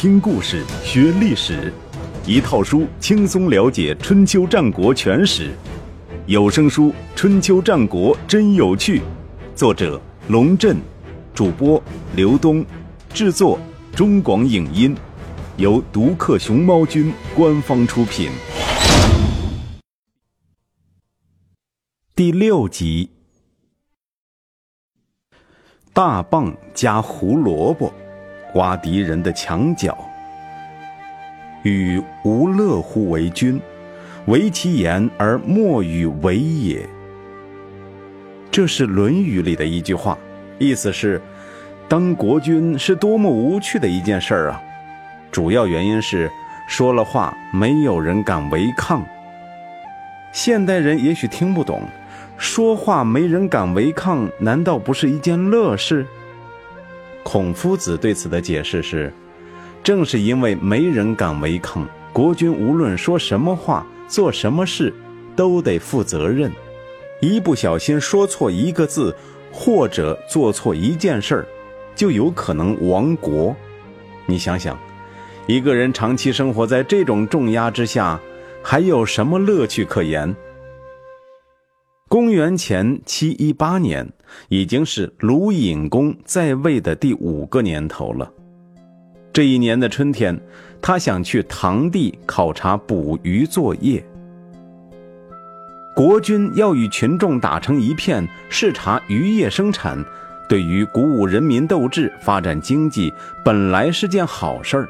听故事学历史，一套书轻松了解春秋战国全史。有声书《春秋战国真有趣》，作者龙震，主播刘东，制作中广影音，由独克熊猫君官方出品。第六集，大棒加胡萝卜。挖敌人的墙角，与无乐乎为君，为其言而莫与为也。这是《论语》里的一句话，意思是，当国君是多么无趣的一件事儿啊！主要原因是说了话没有人敢违抗。现代人也许听不懂，说话没人敢违抗，难道不是一件乐事？孔夫子对此的解释是：正是因为没人敢违抗，国君无论说什么话、做什么事，都得负责任。一不小心说错一个字，或者做错一件事儿，就有可能亡国。你想想，一个人长期生活在这种重压之下，还有什么乐趣可言？公元前七一八年，已经是鲁隐公在位的第五个年头了。这一年的春天，他想去唐地考察捕鱼作业。国君要与群众打成一片，视察渔业生产，对于鼓舞人民斗志、发展经济，本来是件好事儿，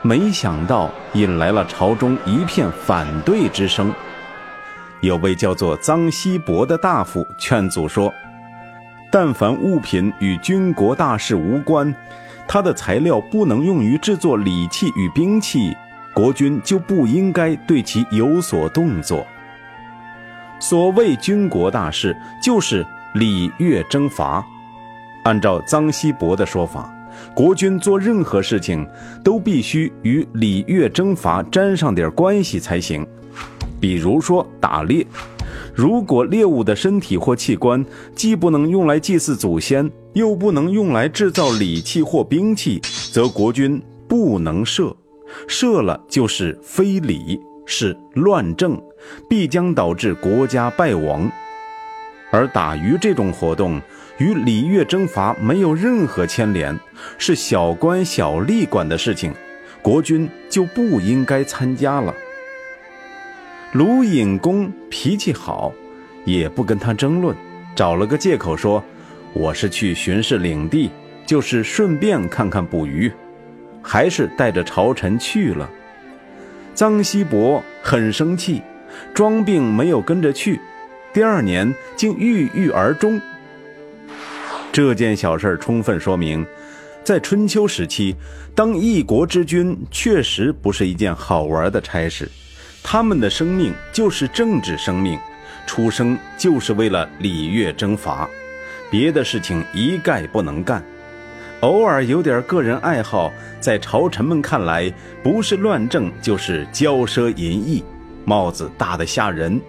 没想到引来了朝中一片反对之声。有位叫做臧希伯的大夫劝阻说：“但凡物品与军国大事无关，它的材料不能用于制作礼器与兵器，国君就不应该对其有所动作。所谓军国大事，就是礼乐征伐。按照臧希伯的说法，国君做任何事情都必须与礼乐征伐沾上点关系才行。”比如说打猎，如果猎物的身体或器官既不能用来祭祀祖先，又不能用来制造礼器或兵器，则国君不能射。射了就是非礼，是乱政，必将导致国家败亡。而打鱼这种活动与礼乐征伐没有任何牵连，是小官小吏管的事情，国君就不应该参加了。鲁隐公脾气好，也不跟他争论，找了个借口说：“我是去巡视领地，就是顺便看看捕鱼，还是带着朝臣去了。”臧希伯很生气，装病没有跟着去，第二年竟郁郁而终。这件小事充分说明，在春秋时期，当一国之君确实不是一件好玩的差事。他们的生命就是政治生命，出生就是为了礼乐征伐，别的事情一概不能干。偶尔有点个人爱好，在朝臣们看来，不是乱政就是骄奢淫逸，帽子大得吓人。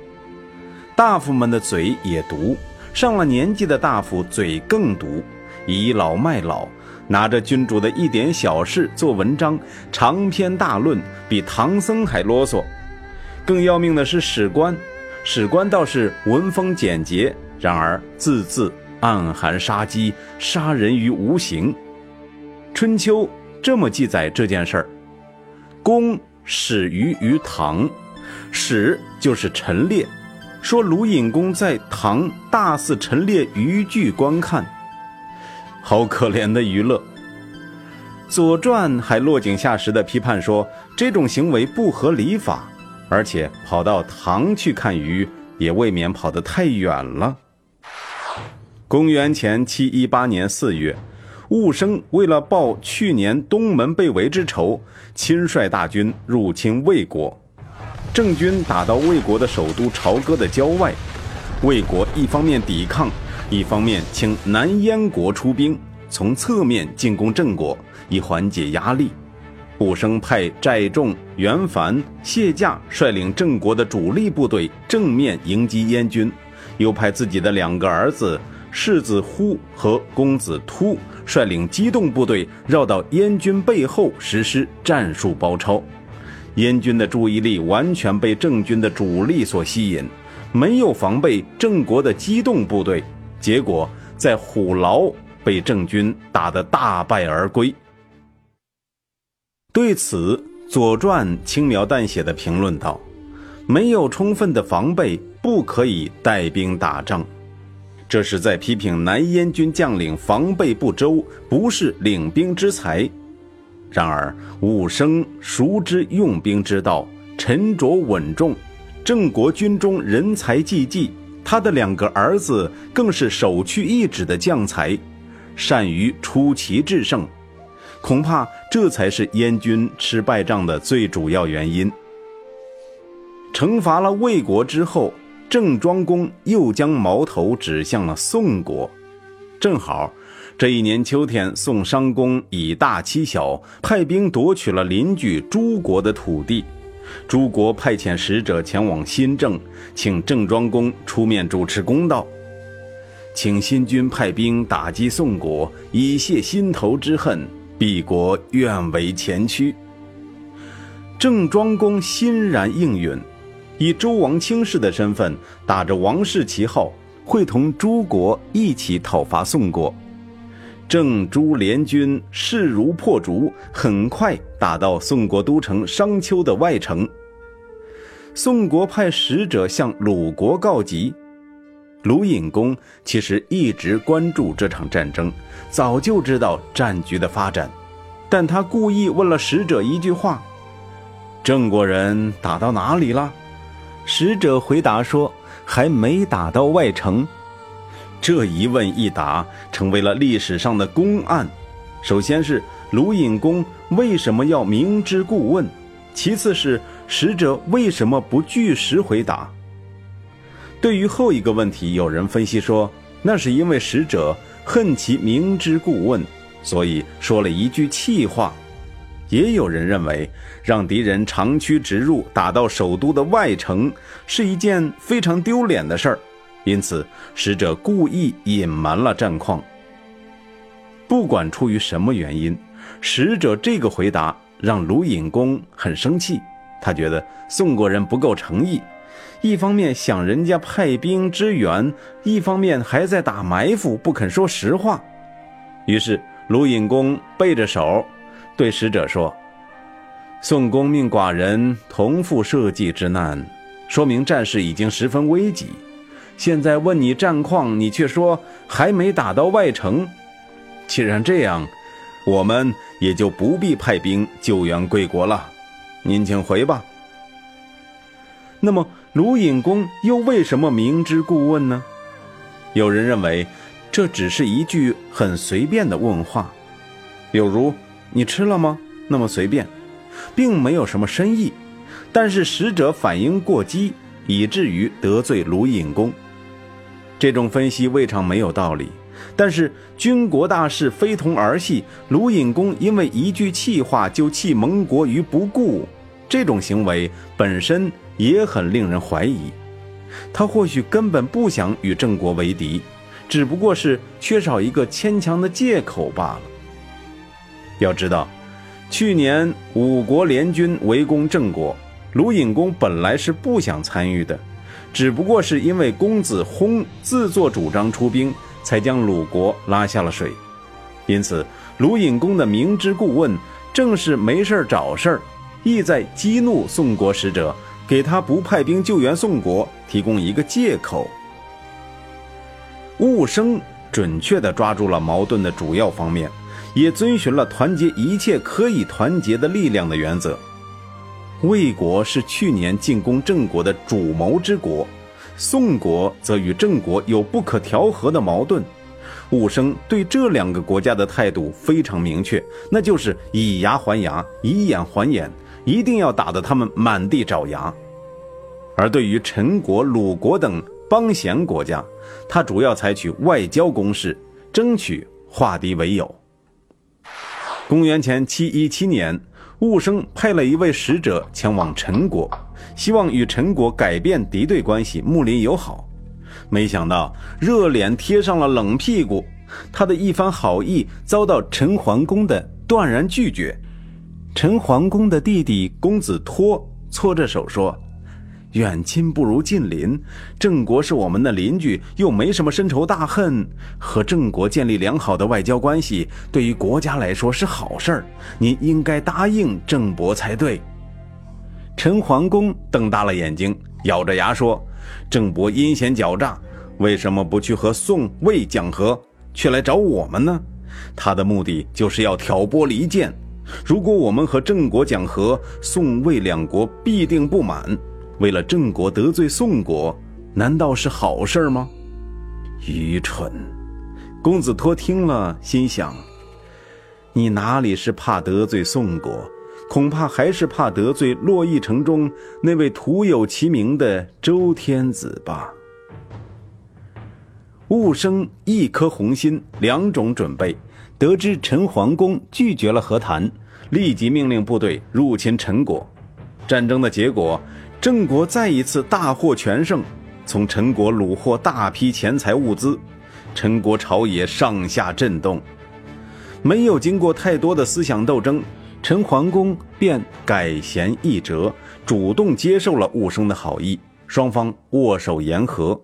大夫们的嘴也毒，上了年纪的大夫嘴更毒，倚老卖老，拿着君主的一点小事做文章，长篇大论，比唐僧还啰嗦。更要命的是史官，史官倒是文风简洁，然而字字暗含杀机，杀人于无形。春秋这么记载这件事儿：公始于于唐，始就是陈列，说鲁隐公在唐大肆陈列渔具观看，好可怜的娱乐。《左传》还落井下石的批判说，这种行为不合礼法。而且跑到唐去看鱼，也未免跑得太远了。公元前七一八年四月，寤生为了报去年东门被围之仇，亲率大军入侵魏国。郑军打到魏国的首都朝歌的郊外，魏国一方面抵抗，一方面请南燕国出兵，从侧面进攻郑国，以缓解压力。武生派寨众、袁凡、谢驾率领郑国的主力部队正面迎击燕军，又派自己的两个儿子世子忽和公子突率领机动部队绕到燕军背后实施战术包抄，燕军的注意力完全被郑军的主力所吸引，没有防备郑国的机动部队，结果在虎牢被郑军打得大败而归。对此，《左传》轻描淡写的评论道：“没有充分的防备，不可以带兵打仗。”这是在批评南燕军将领防备不周，不是领兵之才。然而，武生熟知用兵之道，沉着稳重，郑国军中人才济济。他的两个儿子更是首屈一指的将才，善于出奇制胜。恐怕这才是燕军吃败仗的最主要原因。惩罚了魏国之后，郑庄公又将矛头指向了宋国。正好，这一年秋天，宋商公以大欺小，派兵夺取了邻居诸国的土地。诸国派遣使者前往新郑，请郑庄公出面主持公道，请新军派兵打击宋国，以泄心头之恨。敝国愿为前驱。郑庄公欣然应允，以周王卿士的身份，打着王室旗号，会同诸国一起讨伐宋国。郑朱联军势如破竹，很快打到宋国都城商丘的外城。宋国派使者向鲁国告急。鲁隐公其实一直关注这场战争，早就知道战局的发展，但他故意问了使者一句话：“郑国人打到哪里了？”使者回答说：“还没打到外城。”这一问一答成为了历史上的公案。首先是鲁隐公为什么要明知故问，其次是使者为什么不据实回答。对于后一个问题，有人分析说，那是因为使者恨其明知故问，所以说了一句气话；也有人认为，让敌人长驱直入，打到首都的外城，是一件非常丢脸的事儿，因此使者故意隐瞒了战况。不管出于什么原因，使者这个回答让鲁隐公很生气，他觉得宋国人不够诚意。一方面想人家派兵支援，一方面还在打埋伏，不肯说实话。于是鲁隐公背着手，对使者说：“宋公命寡人同赴社稷之难，说明战事已经十分危急。现在问你战况，你却说还没打到外城。既然这样，我们也就不必派兵救援贵国了。您请回吧。”那么。鲁隐公又为什么明知故问呢？有人认为，这只是一句很随便的问话，有如“你吃了吗？”那么随便，并没有什么深意。但是使者反应过激，以至于得罪鲁隐公。这种分析未尝没有道理。但是军国大事非同儿戏，鲁隐公因为一句气话就弃盟国于不顾，这种行为本身。也很令人怀疑，他或许根本不想与郑国为敌，只不过是缺少一个牵强的借口罢了。要知道，去年五国联军围攻郑国，鲁隐公本来是不想参与的，只不过是因为公子薨自作主张出兵，才将鲁国拉下了水。因此，鲁隐公的明知故问，正是没事找事儿，意在激怒宋国使者。给他不派兵救援宋国提供一个借口。务生准确地抓住了矛盾的主要方面，也遵循了团结一切可以团结的力量的原则。魏国是去年进攻郑国的主谋之国，宋国则与郑国有不可调和的矛盾。务生对这两个国家的态度非常明确，那就是以牙还牙，以眼还眼。一定要打得他们满地找牙，而对于陈国、鲁国等邦贤国家，他主要采取外交攻势，争取化敌为友。公元前七一七年，寤生派了一位使者前往陈国，希望与陈国改变敌对关系，睦邻友好。没想到热脸贴上了冷屁股，他的一番好意遭到陈桓公的断然拒绝。陈桓公的弟弟公子托搓着手说。远亲不如近邻，郑国是我们的邻居，又没什么深仇大恨，和郑国建立良好的外交关系，对于国家来说是好事儿。您应该答应郑伯才对。陈桓公瞪大了眼睛，咬着牙说：“郑伯阴险狡诈，为什么不去和宋魏讲和，却来找我们呢？他的目的就是要挑拨离间。如果我们和郑国讲和，宋魏两国必定不满。”为了郑国得罪宋国，难道是好事吗？愚蠢！公子托听了，心想：你哪里是怕得罪宋国，恐怕还是怕得罪洛邑城中那位徒有其名的周天子吧。勿生一颗红心，两种准备。得知陈桓公拒绝了和谈，立即命令部队入侵陈国。战争的结果。郑国再一次大获全胜，从陈国虏获大批钱财物资，陈国朝野上下震动。没有经过太多的思想斗争，陈桓公便改弦易辙，主动接受了武生的好意，双方握手言和。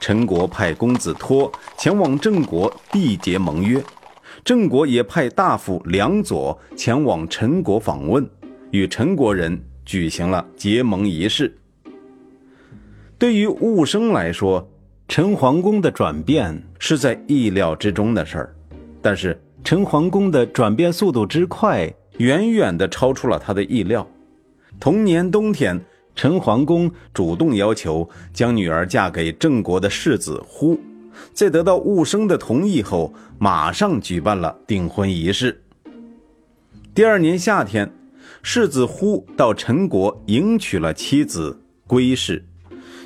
陈国派公子托前往郑国缔结盟约，郑国也派大夫梁左前往陈国访问，与陈国人。举行了结盟仪式。对于物生来说，陈桓公的转变是在意料之中的事儿，但是陈桓公的转变速度之快，远远的超出了他的意料。同年冬天，陈桓公主动要求将女儿嫁给郑国的世子呼，在得到寤生的同意后，马上举办了订婚仪式。第二年夏天。世子呼到陈国迎娶了妻子归氏，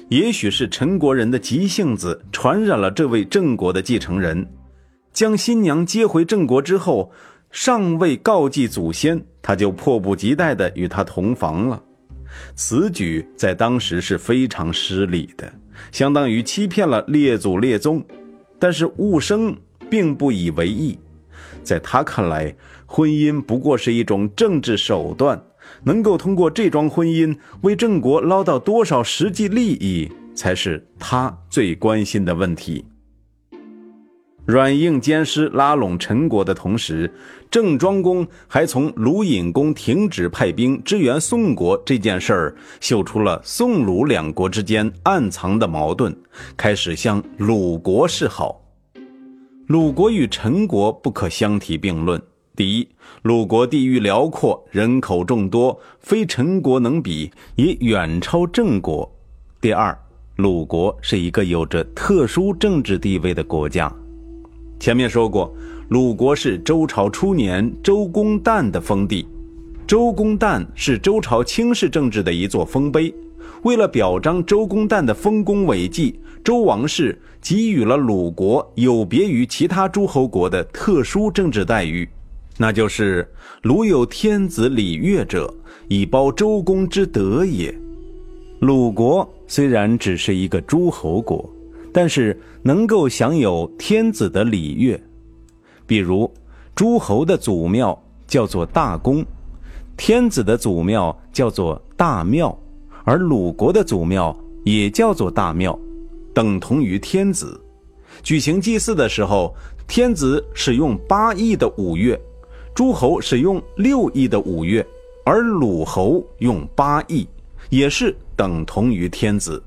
也许是陈国人的急性子传染了这位郑国的继承人。将新娘接回郑国之后，尚未告祭祖先，他就迫不及待地与她同房了。此举在当时是非常失礼的，相当于欺骗了列祖列宗。但是寤生并不以为意，在他看来。婚姻不过是一种政治手段，能够通过这桩婚姻为郑国捞到多少实际利益，才是他最关心的问题。软硬兼施拉拢陈国的同时，郑庄公还从鲁隐公停止派兵支援宋国这件事儿，嗅出了宋鲁两国之间暗藏的矛盾，开始向鲁国示好。鲁国与陈国不可相提并论。第一，鲁国地域辽阔，人口众多，非陈国能比，也远超郑国。第二，鲁国是一个有着特殊政治地位的国家。前面说过，鲁国是周朝初年周公旦的封地，周公旦是周朝轻视政治的一座丰碑。为了表彰周公旦的丰功伟绩，周王室给予了鲁国有别于其他诸侯国的特殊政治待遇。那就是鲁有天子礼乐者，以报周公之德也。鲁国虽然只是一个诸侯国，但是能够享有天子的礼乐。比如，诸侯的祖庙叫做大公，天子的祖庙叫做大庙，而鲁国的祖庙也叫做大庙，等同于天子。举行祭祀的时候，天子使用八亿的五乐。诸侯使用六亿的五岳，而鲁侯用八亿，也是等同于天子。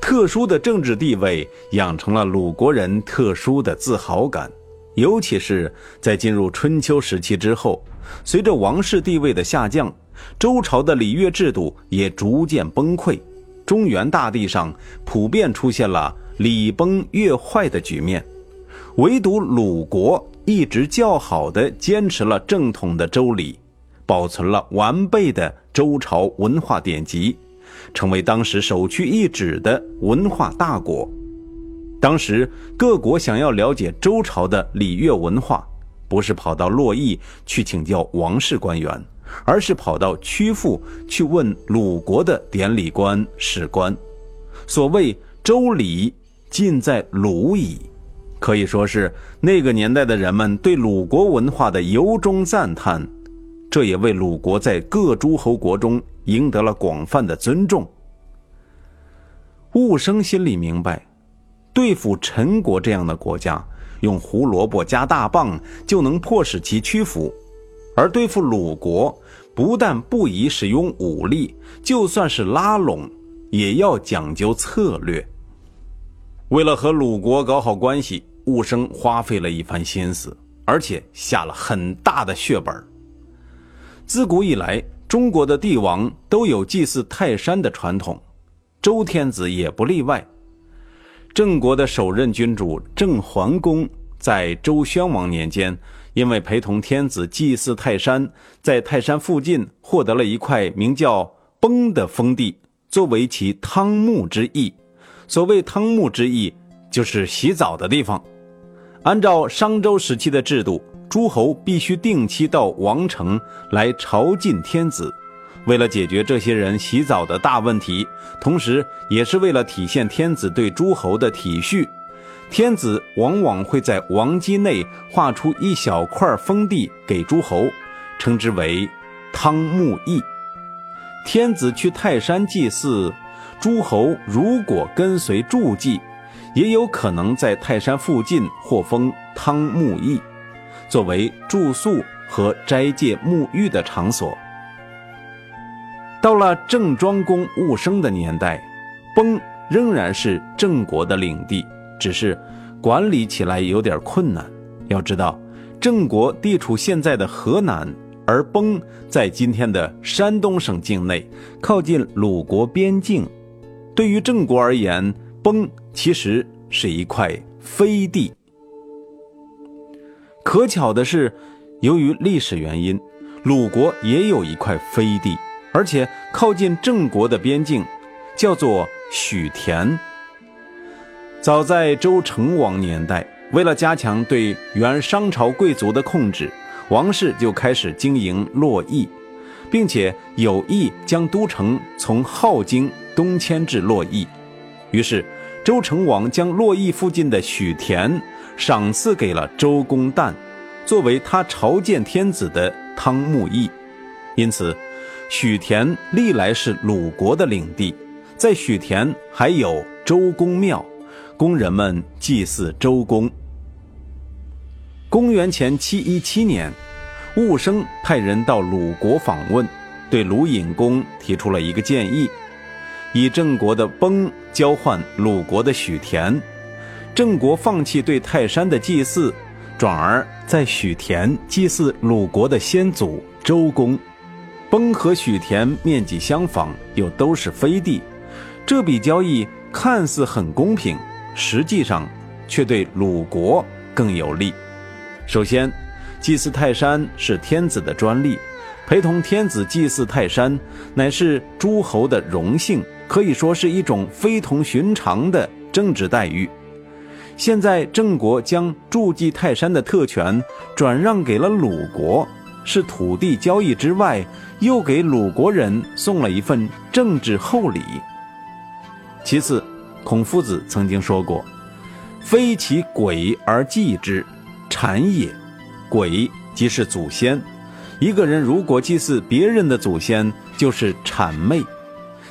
特殊的政治地位养成了鲁国人特殊的自豪感，尤其是在进入春秋时期之后，随着王室地位的下降，周朝的礼乐制度也逐渐崩溃，中原大地上普遍出现了礼崩乐坏的局面，唯独鲁国。一直较好的坚持了正统的周礼，保存了完备的周朝文化典籍，成为当时首屈一指的文化大国。当时各国想要了解周朝的礼乐文化，不是跑到洛邑去请教王室官员，而是跑到曲阜去问鲁国的典礼官、史官。所谓周礼，尽在鲁矣。可以说是那个年代的人们对鲁国文化的由衷赞叹，这也为鲁国在各诸侯国中赢得了广泛的尊重。务生心里明白，对付陈国这样的国家，用胡萝卜加大棒就能迫使其屈服；而对付鲁国，不但不宜使用武力，就算是拉拢，也要讲究策略。为了和鲁国搞好关系。务生花费了一番心思，而且下了很大的血本。自古以来，中国的帝王都有祭祀泰山的传统，周天子也不例外。郑国的首任君主郑桓公在周宣王年间，因为陪同天子祭祀泰山，在泰山附近获得了一块名叫“崩”的封地，作为其汤沐之意。所谓汤沐之意，就是洗澡的地方。按照商周时期的制度，诸侯必须定期到王城来朝觐天子。为了解决这些人洗澡的大问题，同时也是为了体现天子对诸侯的体恤，天子往往会在王畿内划出一小块封地给诸侯，称之为汤沐邑。天子去泰山祭祀，诸侯如果跟随助祭。也有可能在泰山附近获封汤沐邑，作为住宿和斋戒沐浴的场所。到了郑庄公务生的年代，崩仍然是郑国的领地，只是管理起来有点困难。要知道，郑国地处现在的河南，而崩在今天的山东省境内，靠近鲁国边境。对于郑国而言，崩其实是一块飞地。可巧的是，由于历史原因，鲁国也有一块飞地，而且靠近郑国的边境，叫做许田。早在周成王年代，为了加强对原商朝贵族的控制，王室就开始经营洛邑，并且有意将都城从镐京东迁至洛邑。于是，周成王将洛邑附近的许田赏赐给了周公旦，作为他朝见天子的汤沐邑。因此，许田历来是鲁国的领地。在许田还有周公庙，供人们祭祀周公。公元前七一七年，务生派人到鲁国访问，对鲁隐公提出了一个建议。以郑国的崩交换鲁国的许田，郑国放弃对泰山的祭祀，转而在许田祭祀鲁国的先祖周公。崩和许田面积相仿，又都是飞地，这笔交易看似很公平，实际上却对鲁国更有利。首先，祭祀泰山是天子的专利，陪同天子祭祀泰山乃是诸侯的荣幸。可以说是一种非同寻常的政治待遇。现在郑国将筑祭泰山的特权转让给了鲁国，是土地交易之外，又给鲁国人送了一份政治厚礼。其次，孔夫子曾经说过：“非其鬼而祭之，谄也。”鬼即是祖先，一个人如果祭祀别人的祖先，就是谄媚。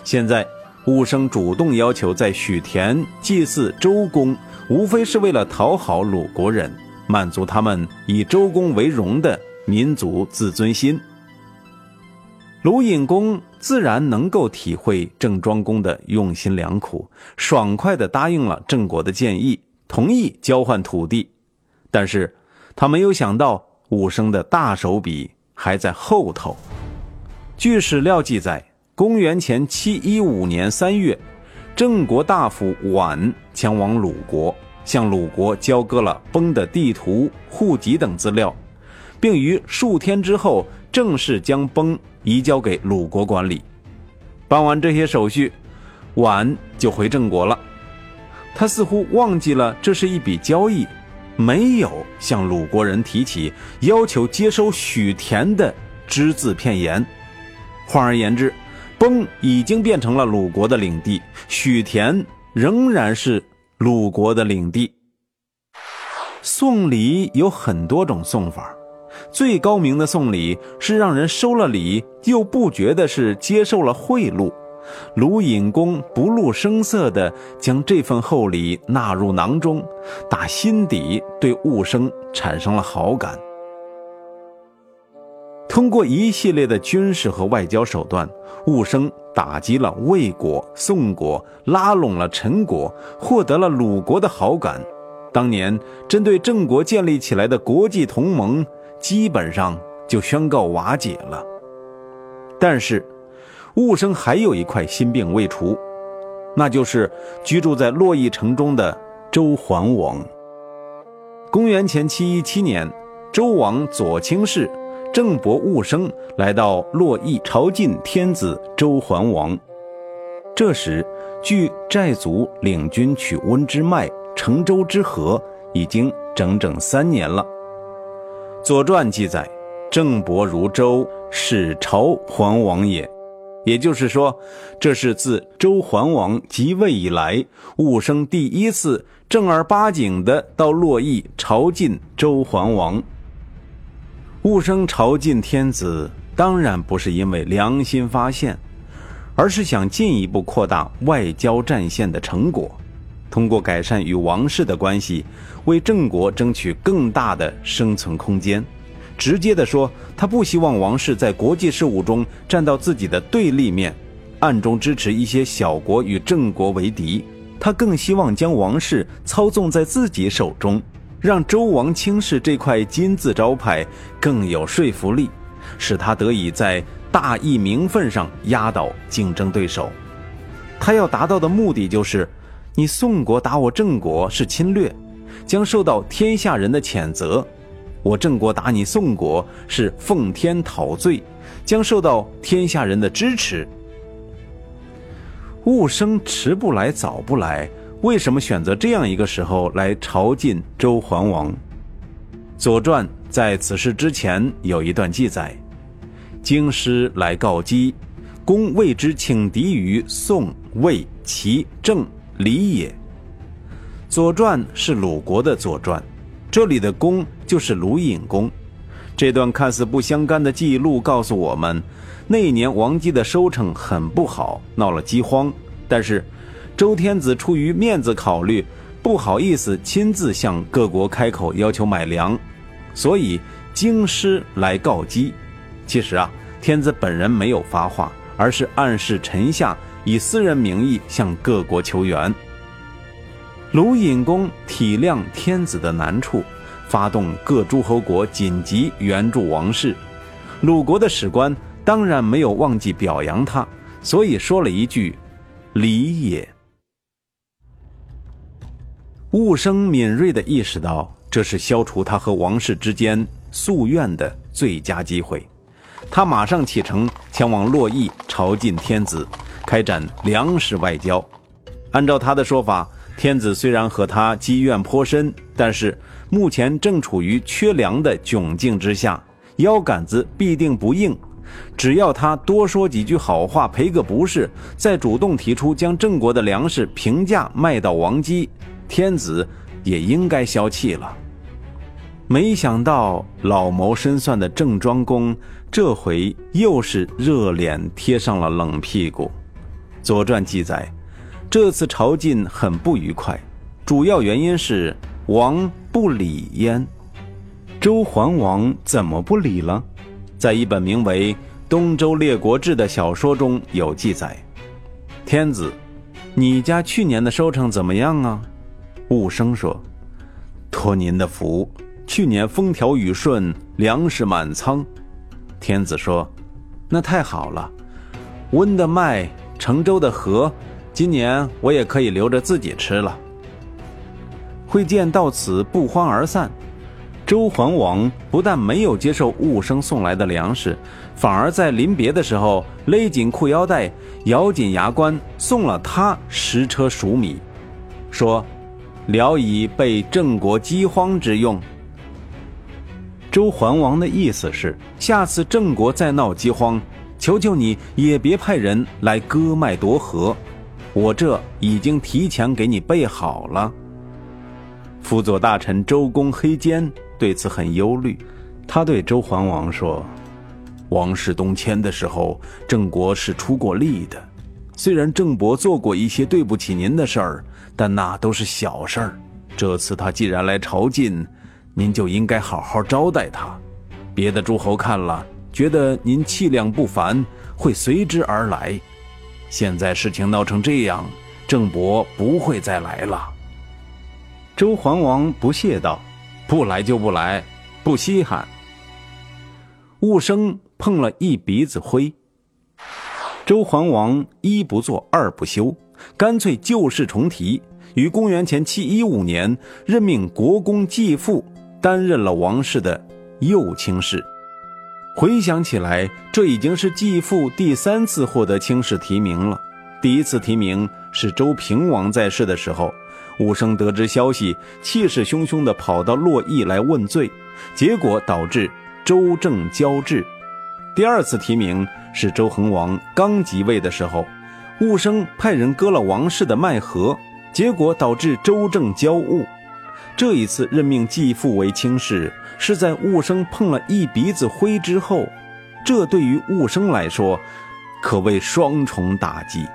现在。武生主动要求在许田祭祀周公，无非是为了讨好鲁国人，满足他们以周公为荣的民族自尊心。鲁隐公自然能够体会郑庄公的用心良苦，爽快地答应了郑国的建议，同意交换土地。但是，他没有想到武生的大手笔还在后头。据史料记载。公元前七一五年三月，郑国大夫宛前往鲁国，向鲁国交割了崩的地图、户籍等资料，并于数天之后正式将崩移交给鲁国管理。办完这些手续，宛就回郑国了。他似乎忘记了这是一笔交易，没有向鲁国人提起要求接收许田的只字片言。换而言之。崩已经变成了鲁国的领地，许田仍然是鲁国的领地。送礼有很多种送法，最高明的送礼是让人收了礼又不觉得是接受了贿赂。鲁隐公不露声色地将这份厚礼纳入囊中，打心底对物生产生了好感。通过一系列的军事和外交手段，寤生打击了魏国、宋国，拉拢了陈国，获得了鲁国的好感。当年针对郑国建立起来的国际同盟，基本上就宣告瓦解了。但是，寤生还有一块心病未除，那就是居住在洛邑城中的周桓王。公元前七一七年，周王左卿士郑伯寤生来到洛邑朝觐天子周桓王。这时，距寨族领军取温之麦、成周之和已经整整三年了。《左传》记载：“郑伯如周，始朝桓王也。”也就是说，这是自周桓王即位以来，寤生第一次正儿八经的到洛邑朝觐周桓王。寤生朝觐天子，当然不是因为良心发现，而是想进一步扩大外交战线的成果，通过改善与王室的关系，为郑国争取更大的生存空间。直接的说，他不希望王室在国际事务中站到自己的对立面，暗中支持一些小国与郑国为敌。他更希望将王室操纵在自己手中，让周王轻视这块金字招牌更有说服力，使他得以在大义名分上压倒竞争对手。他要达到的目的就是：你宋国打我郑国是侵略，将受到天下人的谴责。我郑国打你宋国是奉天讨罪，将受到天下人的支持。寤生迟不来早不来，为什么选择这样一个时候来朝觐周桓王？《左传》在此事之前有一段记载：京师来告姬，公谓之请敌于宋、魏、齐、郑、李也。《左传》是鲁国的《左传》。这里的公就是鲁隐公。这段看似不相干的记录告诉我们，那一年王姬的收成很不好，闹了饥荒。但是，周天子出于面子考虑，不好意思亲自向各国开口要求买粮，所以京师来告急。其实啊，天子本人没有发话，而是暗示臣下以私人名义向各国求援。鲁隐公体谅天子的难处，发动各诸侯国紧急援助王室。鲁国的史官当然没有忘记表扬他，所以说了一句：“礼也。”寤生敏锐地意识到，这是消除他和王室之间夙愿的最佳机会。他马上启程前往洛邑朝觐天子，开展粮食外交。按照他的说法。天子虽然和他积怨颇深，但是目前正处于缺粮的窘境之下，腰杆子必定不硬。只要他多说几句好话，赔个不是，再主动提出将郑国的粮食平价卖到王姬，天子也应该消气了。没想到老谋深算的郑庄公这回又是热脸贴上了冷屁股。《左传》记载。这次朝觐很不愉快，主要原因是王不理焉。周桓王怎么不理了？在一本名为《东周列国志》的小说中有记载：天子，你家去年的收成怎么样啊？寤生说：“托您的福，去年风调雨顺，粮食满仓。”天子说：“那太好了，温的麦，成周的禾。”今年我也可以留着自己吃了。会见到此不欢而散。周桓王不但没有接受寤生送来的粮食，反而在临别的时候勒紧裤腰带，咬紧牙关，送了他十车熟米，说：“聊以备郑国饥荒之用。”周桓王的意思是，下次郑国再闹饥荒，求求你也别派人来割麦夺禾。我这已经提前给你备好了。辅佐大臣周公黑肩对此很忧虑，他对周桓王说：“王室东迁的时候，郑国是出过力的。虽然郑伯做过一些对不起您的事儿，但那都是小事儿。这次他既然来朝觐，您就应该好好招待他。别的诸侯看了，觉得您气量不凡，会随之而来。现在事情闹成这样，郑伯不会再来了。”周桓王不屑道：“不来就不来，不稀罕。”雾生碰了一鼻子灰。周桓王一不做二不休，干脆旧事重提，于公元前七一五年任命国公继父担任了王室的右卿士。回想起来，这已经是继父第三次获得卿士提名了。第一次提名是周平王在世的时候。武生得知消息，气势汹汹地跑到洛邑来问罪，结果导致周政交质。第二次提名是周恒王刚即位的时候，武生派人割了王室的脉河，结果导致周正交恶。这一次任命继父为卿士，是在武生碰了一鼻子灰之后，这对于武生来说，可谓双重打击。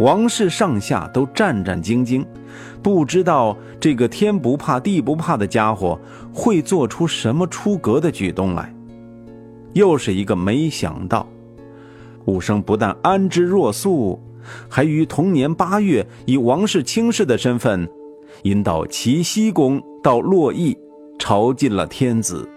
王室上下都战战兢兢，不知道这个天不怕地不怕的家伙会做出什么出格的举动来。又是一个没想到，武生不但安之若素，还于同年八月以王室卿士的身份，引导齐僖公到洛邑朝觐了天子。